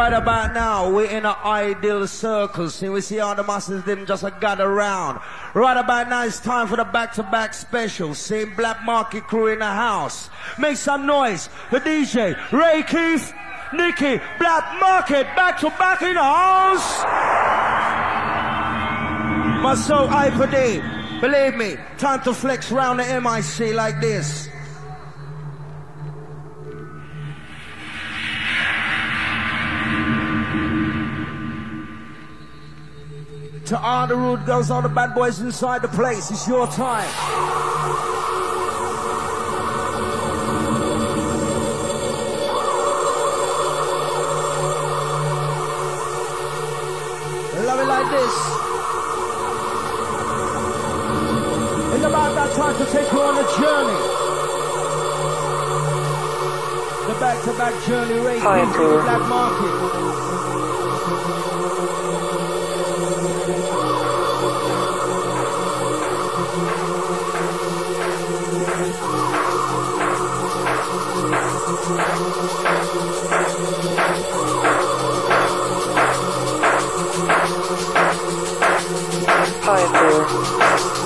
Right about now, we're in an ideal circle. See, we see all the masses didn't just gather around. Right about now, it's time for the back-to-back special. Same Black Market crew in the house. Make some noise. The DJ, Ray Keith, Nicky, Blackmarket, back-to-back in the house. Myself, Hyper D. Believe me, time to flex round the MIC like this. To all the rude girls, all the bad boys inside the place, it's your time. Love it like this. It's about that time to take you on a journey. The back-to-back journey rate Fire into the black market. Fire tour.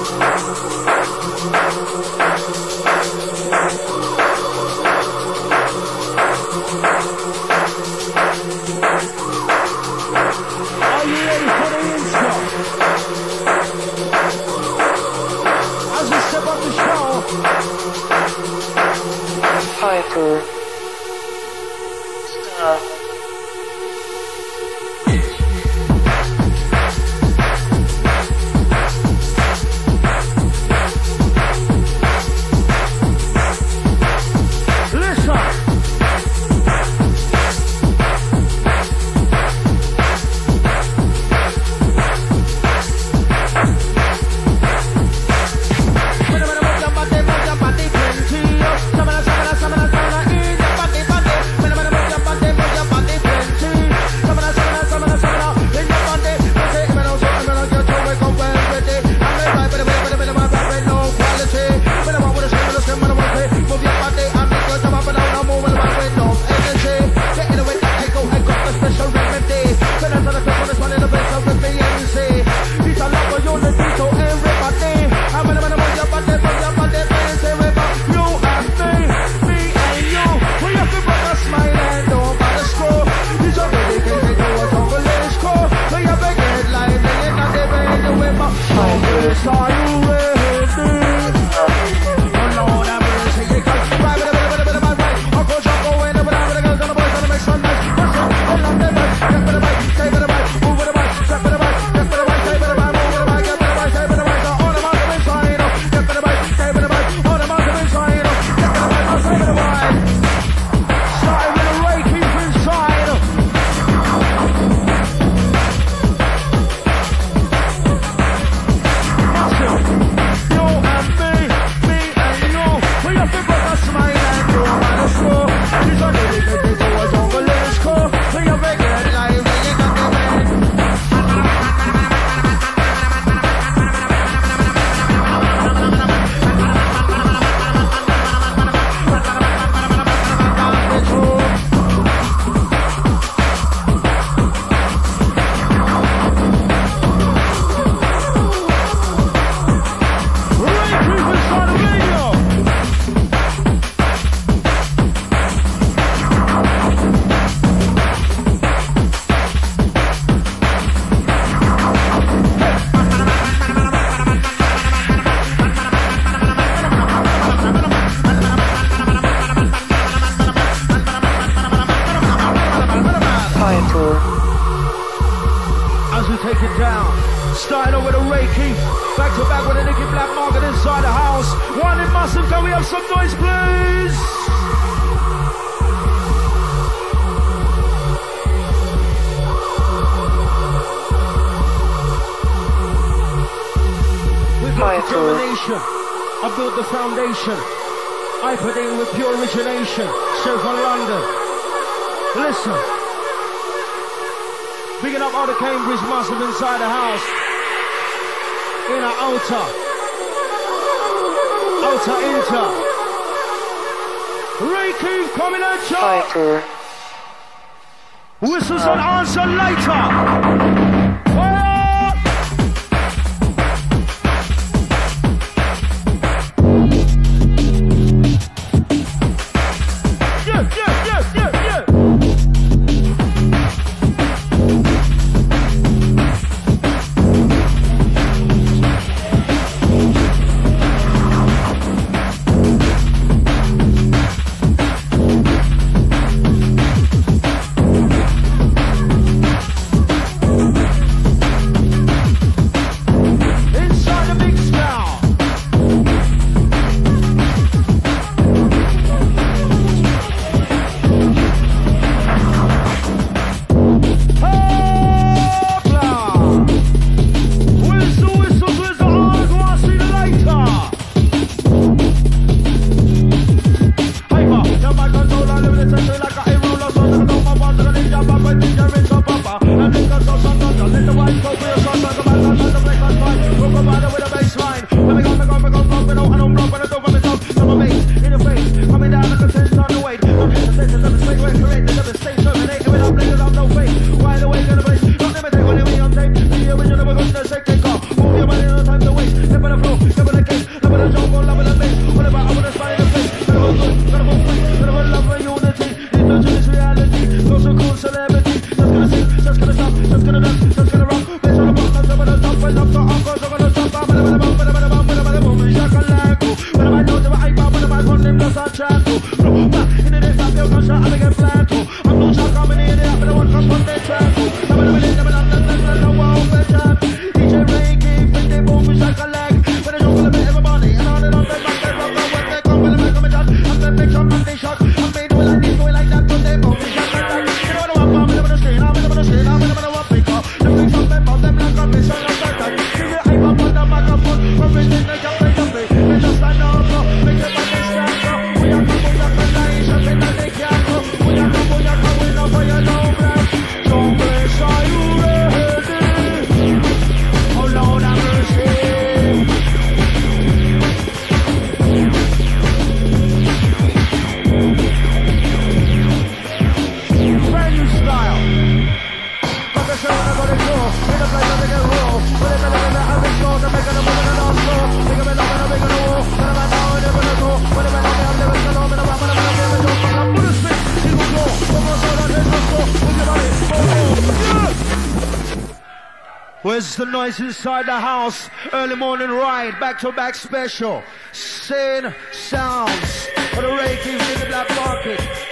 inside the house. In our altar. Altar inter. Ray Keith coming at you. Whistles and answer later. inside the house, early morning ride, back to back special. Sin sounds for the ratings in the black market.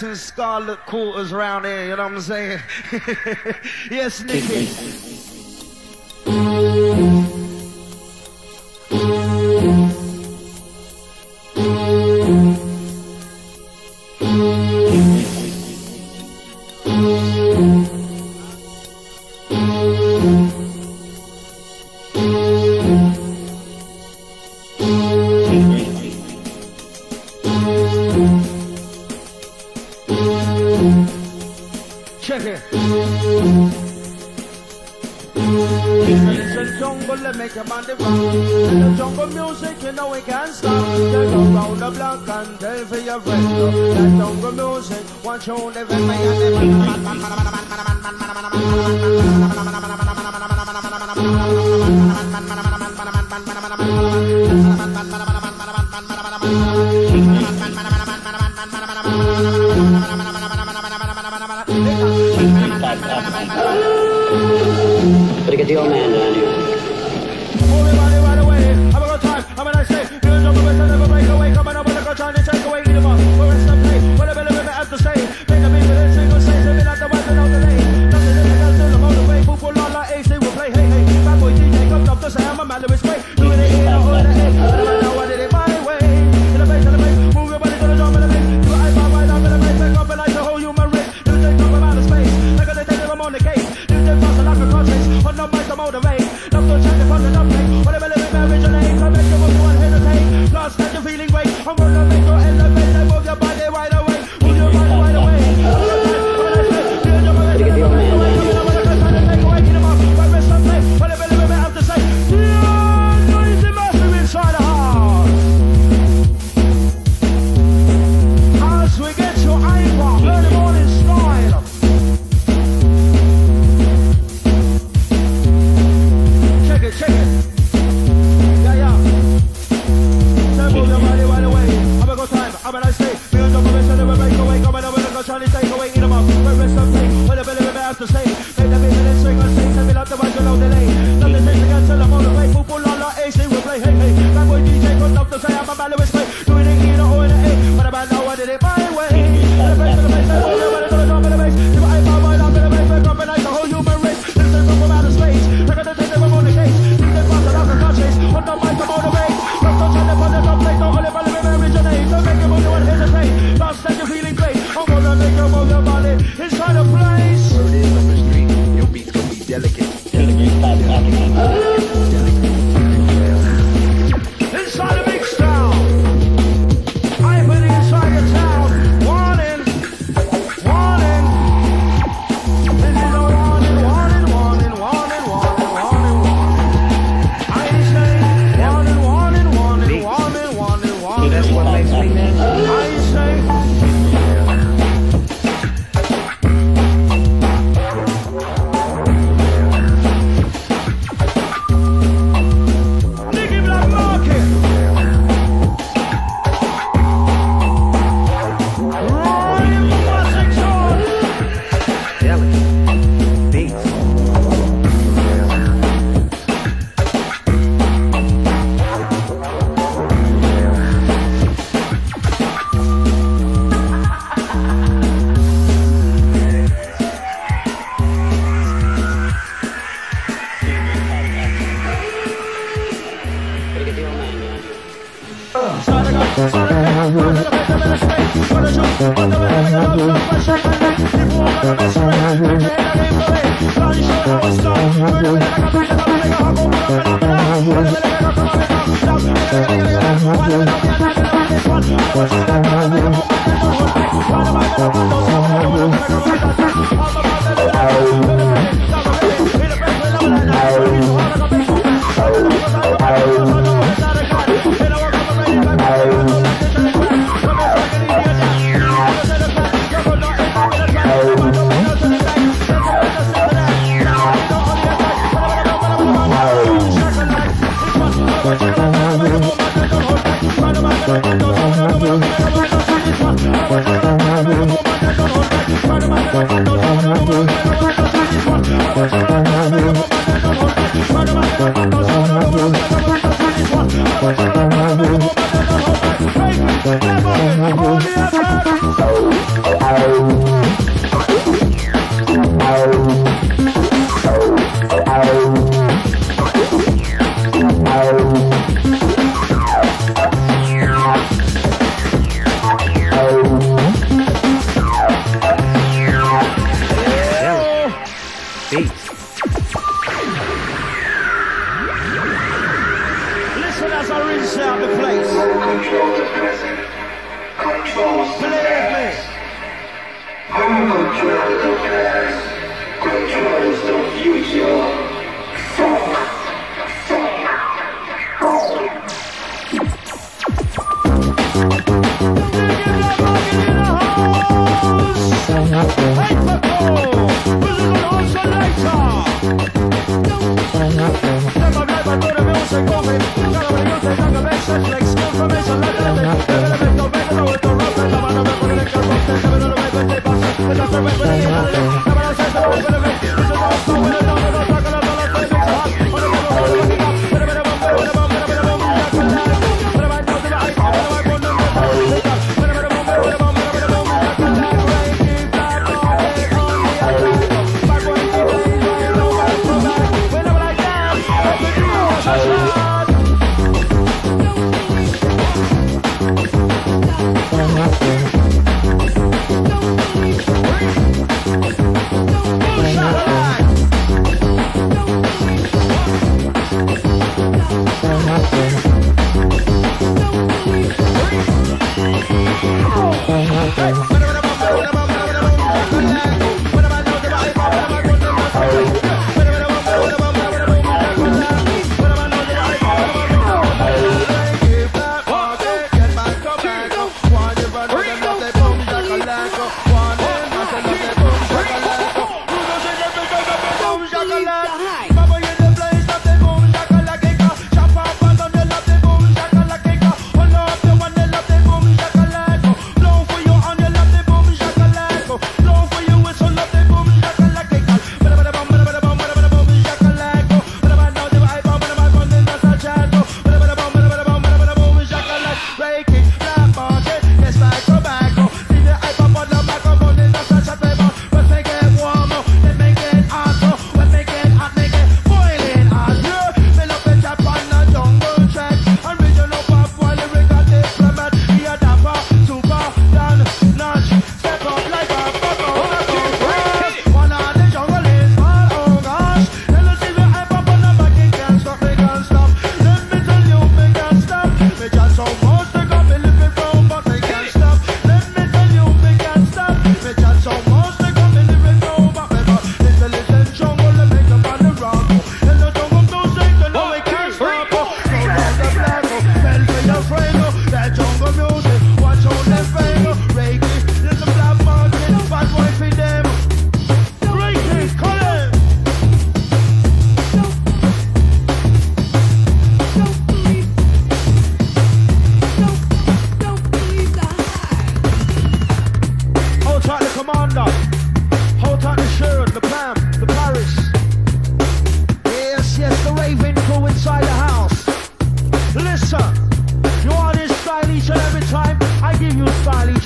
Captain Scarlet quarters around here, you know what I'm saying? yes, Nicky. a deal man down here.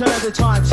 And every time.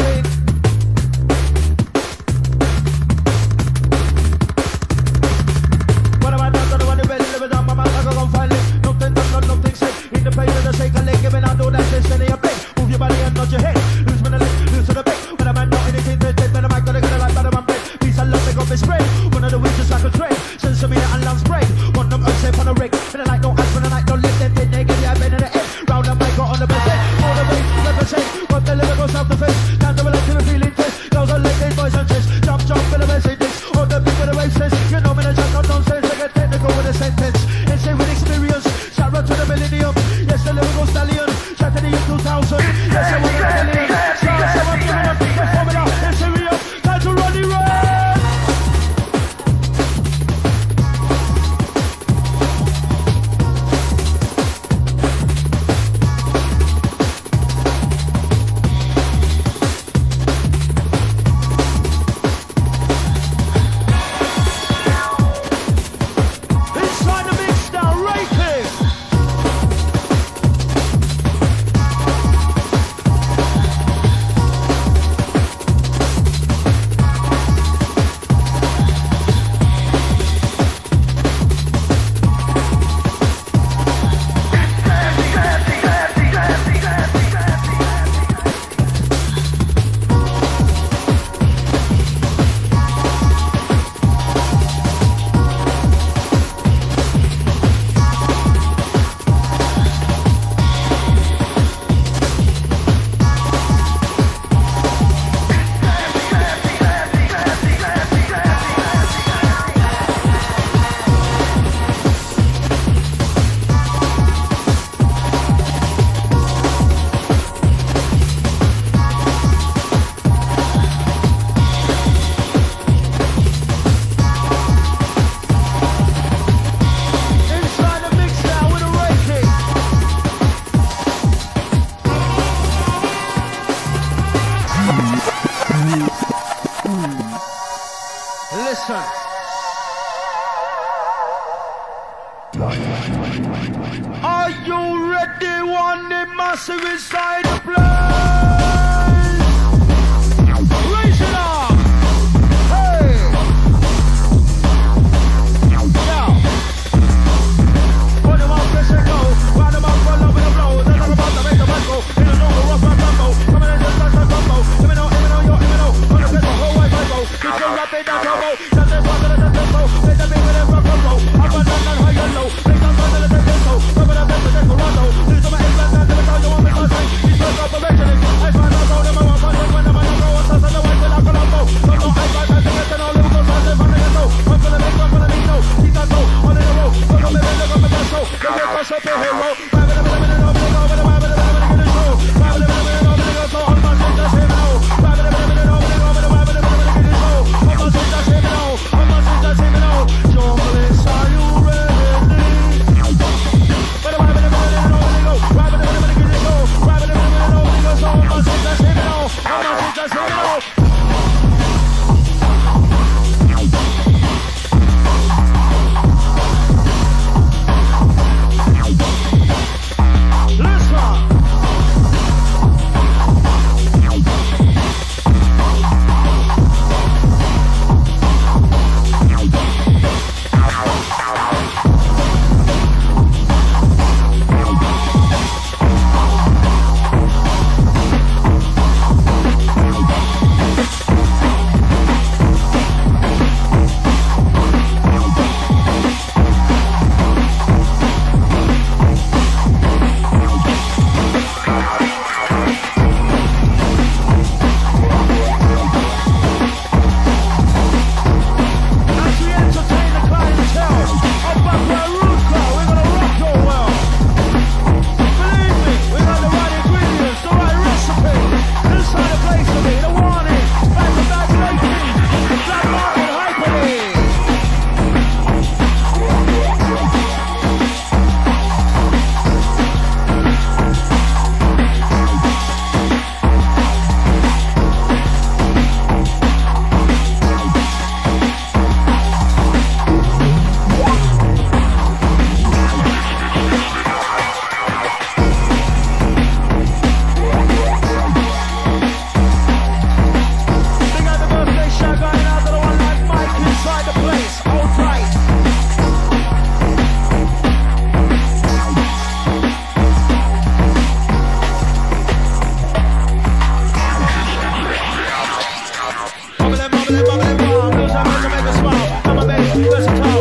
first time.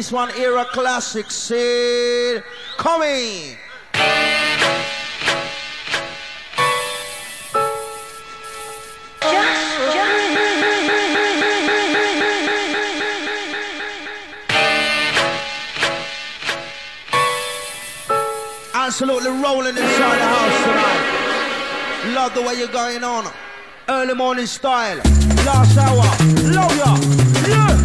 this one era classic. Sid, coming. Absolutely rolling inside the house tonight. Love the way you're going on. Early morning style. Last hour. Love ya. Yeah.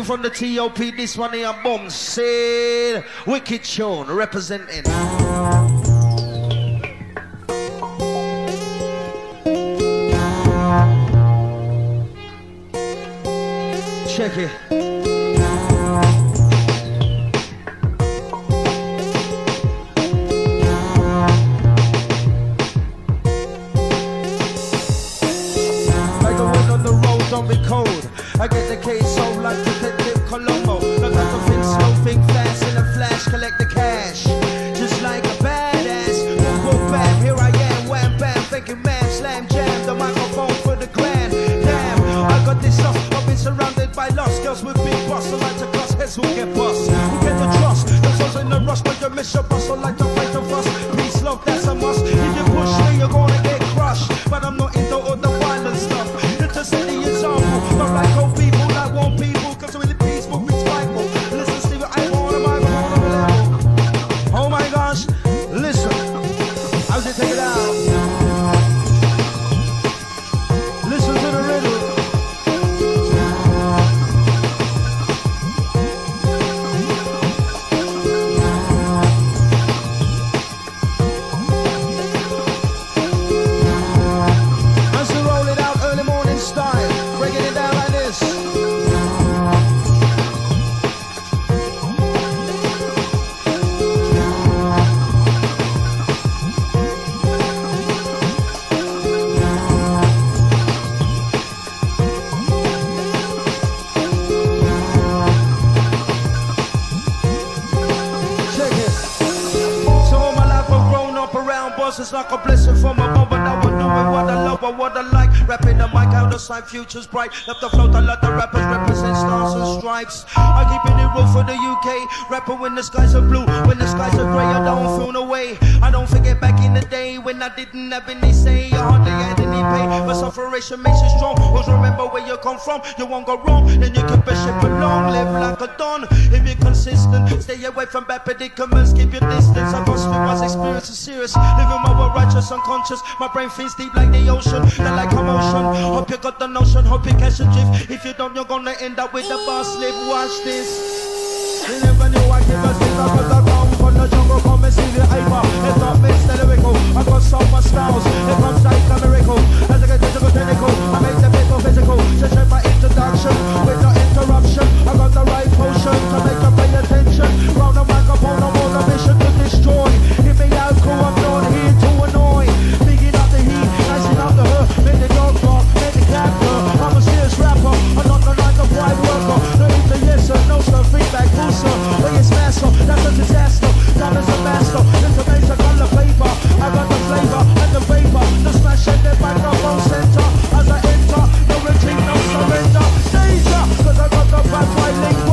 from the TOP. This one here, Bomb Said Wicked Sean representing. Check it. Like a blessing from above, but I would do it what I love or what I like. Side, futures bright. Left the float, I let the rappers represent stars and stripes. I keep it real for the UK. Rapper when the skies are blue, when the skies are grey, I don't feel no way. I don't forget back in the day when I didn't have any say. I hardly had any pay, but sufferation makes you strong. Always remember where you come from, you won't go wrong. Then you keep a ship along, live like a don. If you're consistent, stay away from bad predicaments, keep your distance. I must feel my experience is serious. Living my world righteous, unconscious. My brain feels deep like the ocean, not like commotion. Hope you got the notion, hope you catch a drift. If you don't, you're gonna end up with a boss slip. Watch this. You never knew I give a up as I come from the jungle, come and see the hyper. It's not Mr. Lyrical, I got so much styles. It comes like a miracle. As I get physical, technical, I make the people physical. So check my introduction with no interruption. I got the right potion to make you pay attention. Round the is a the. I got the flavor and the vapor. Smash in center. As I enter, no retreat, no surrender. Danger, cause I got the bad white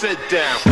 sit down.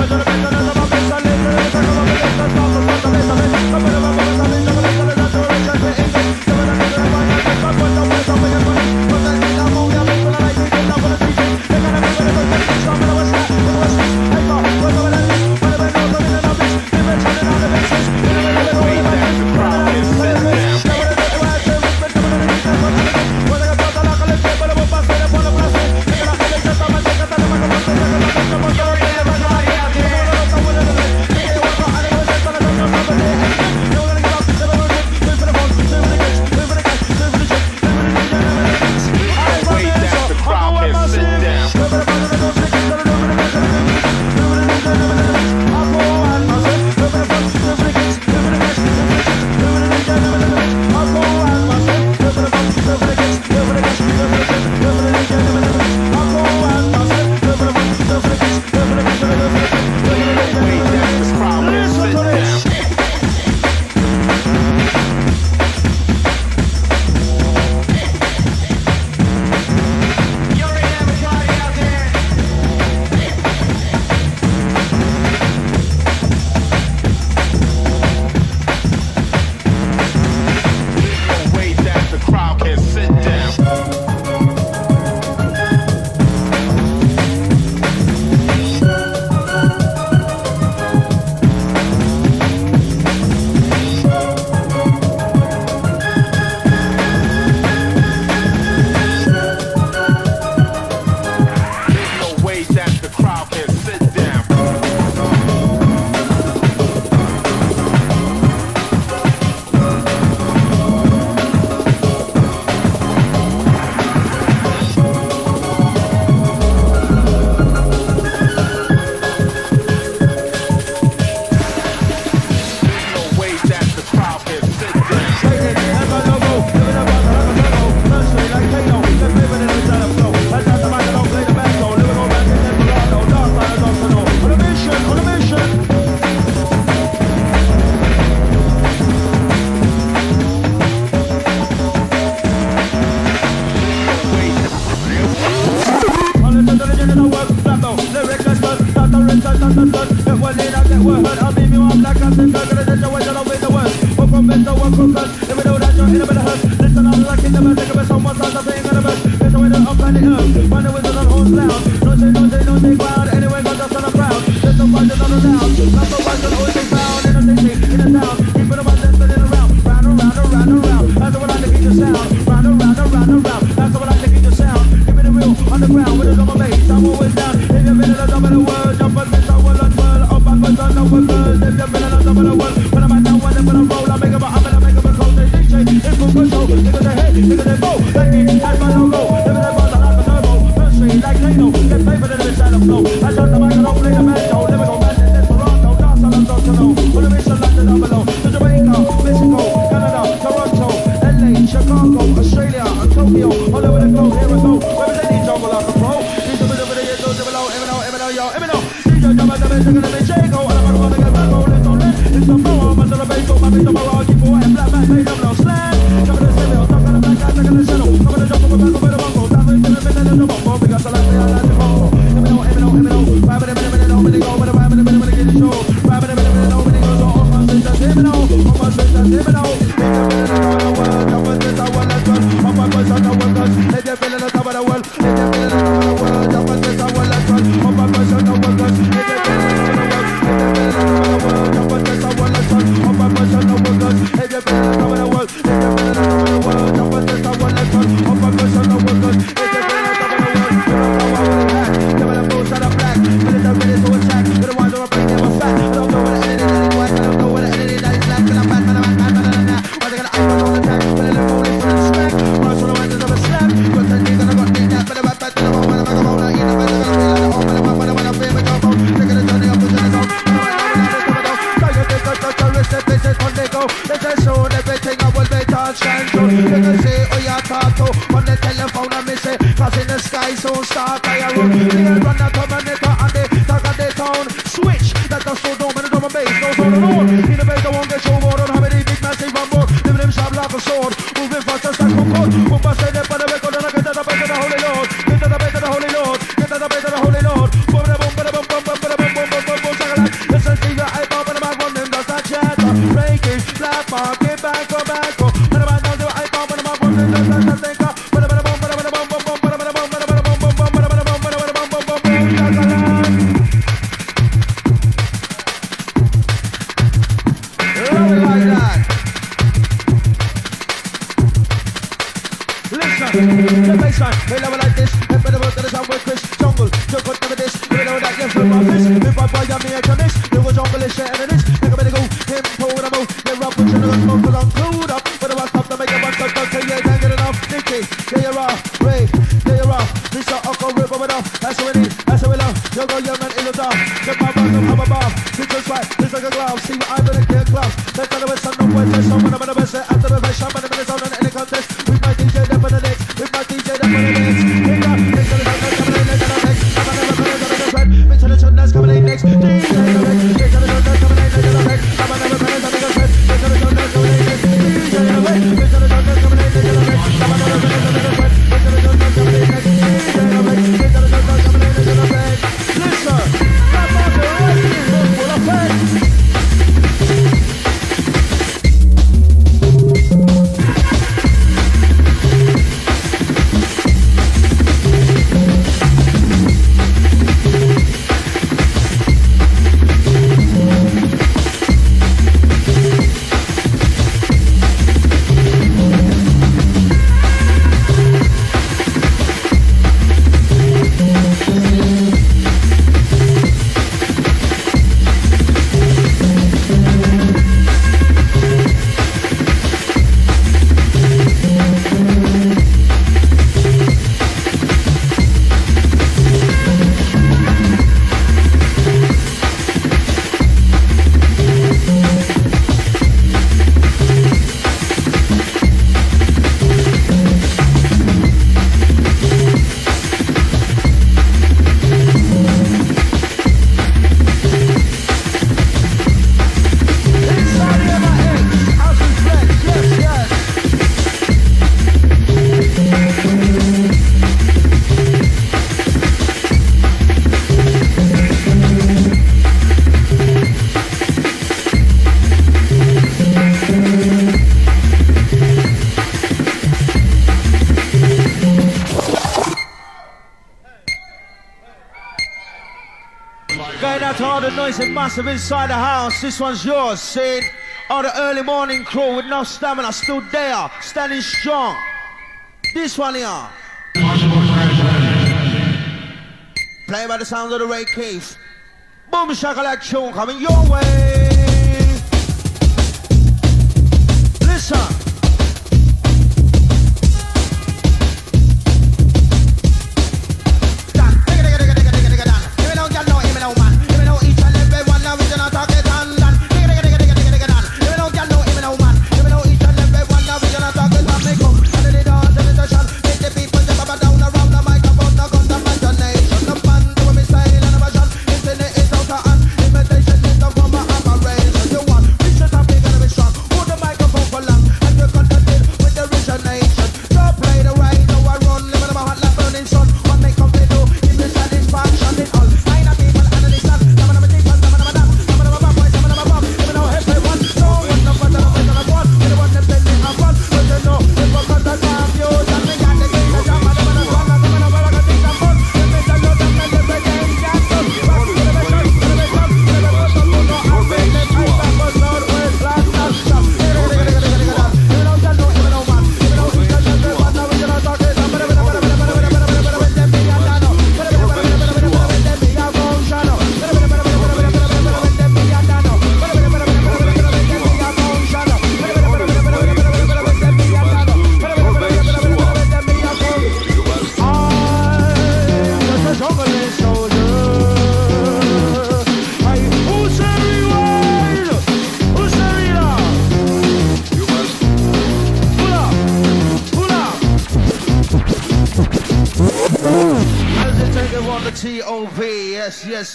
massive inside the house. This one's yours, Sid. Oh, the early morning crew with no stamina, still there, standing strong. This one here. Play by the sound of the Ray Keith. Boom shakalaka tune coming your way.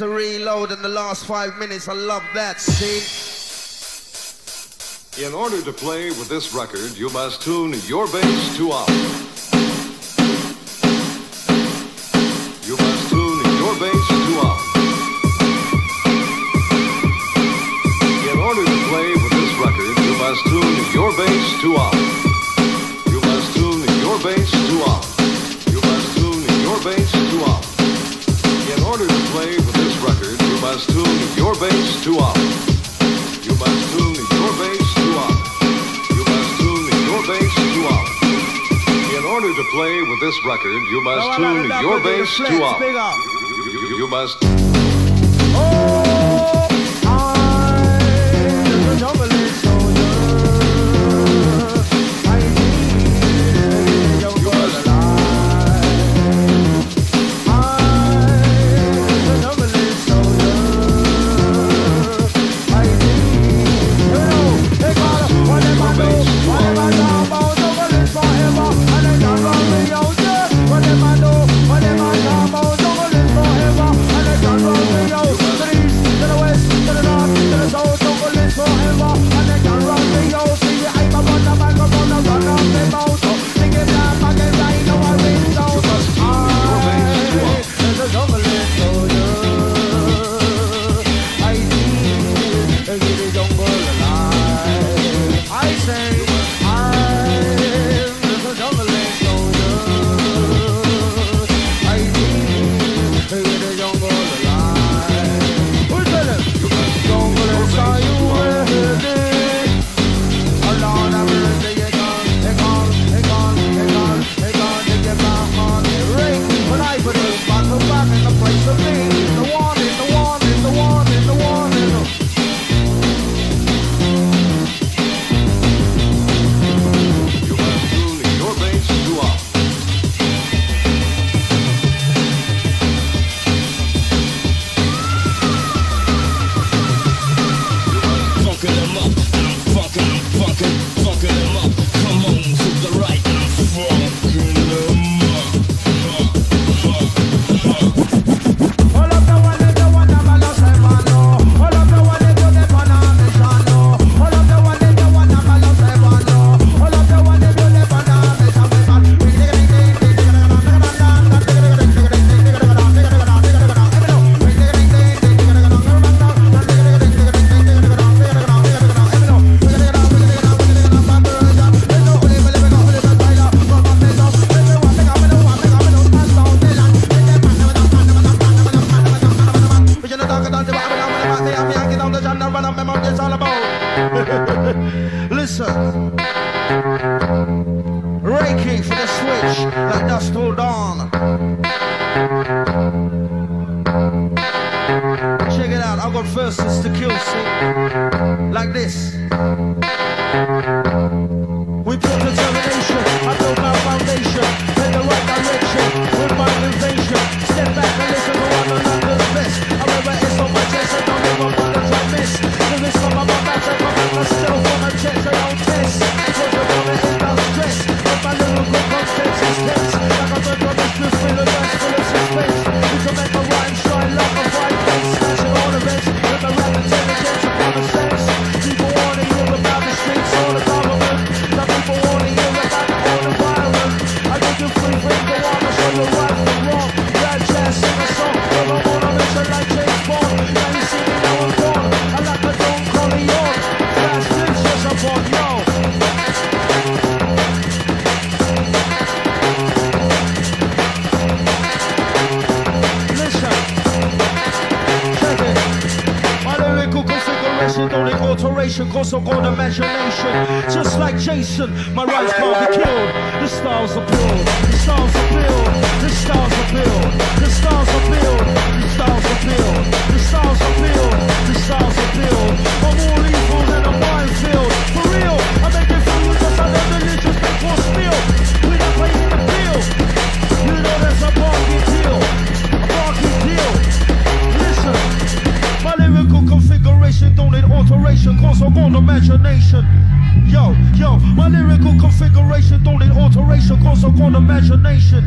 to reload in the last five minutes. I love that, see? In order to play with this record, you must tune your bass to ours. this record, you must tune your bass to up. You, you, you must. legendary alteration, cause I've got imagination. Just like Jason, my rights can't be killed. The stars are built, the stars are built, the stars are built, the stars are built, the stars are built, the stars are built, the stars are built. I'm all evil now. imagination. Yo, yo, my lyrical configuration, don't need alteration, cause I'm called imagination.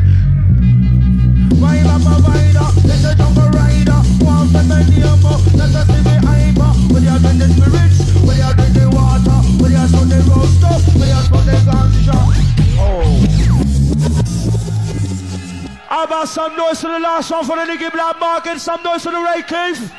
Ride up, ride up, let the jumper ride up. One for many a more, let us see the hyper. When you're the spirits, when you're the water, when you're the roast up, you're the ganja. Oh. How about some noise for the last one for the Nicky Blackmarket, some noise for the Ray Keith?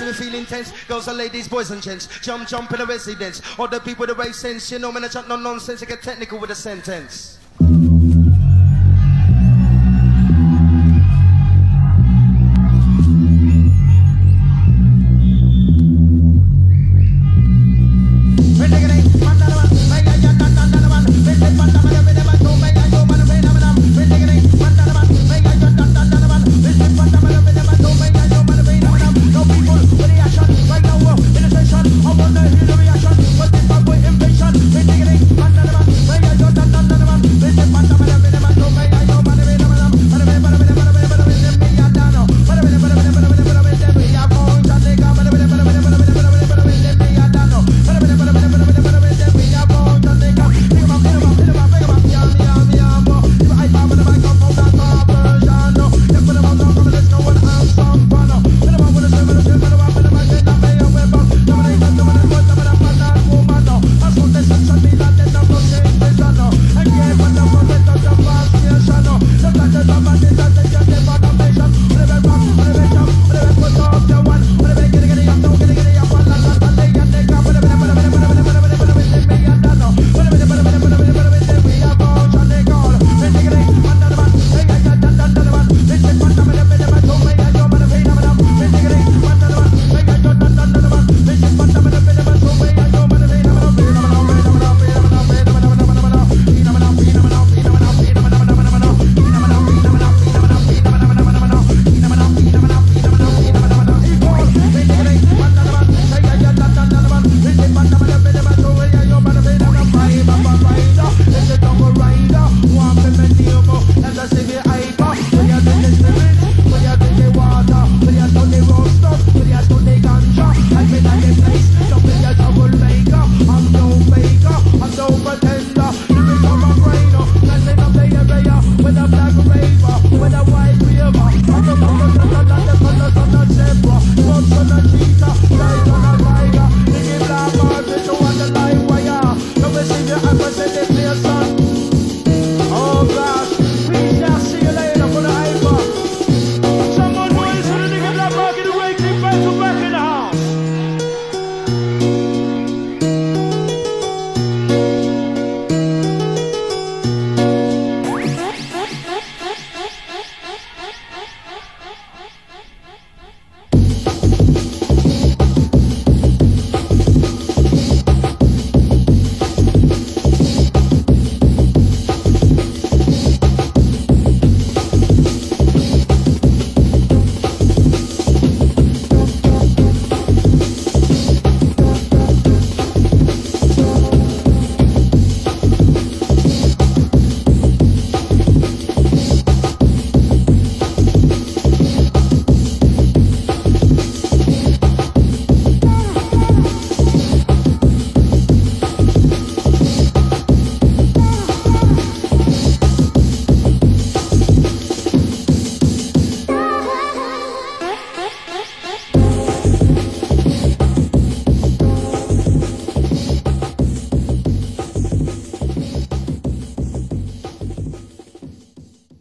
relax and feel intense. Girls and ladies, boys and gents, jump, jump in the residence. All the people the way sense, you know, man, I chat no nonsense. I get technical with a sentence.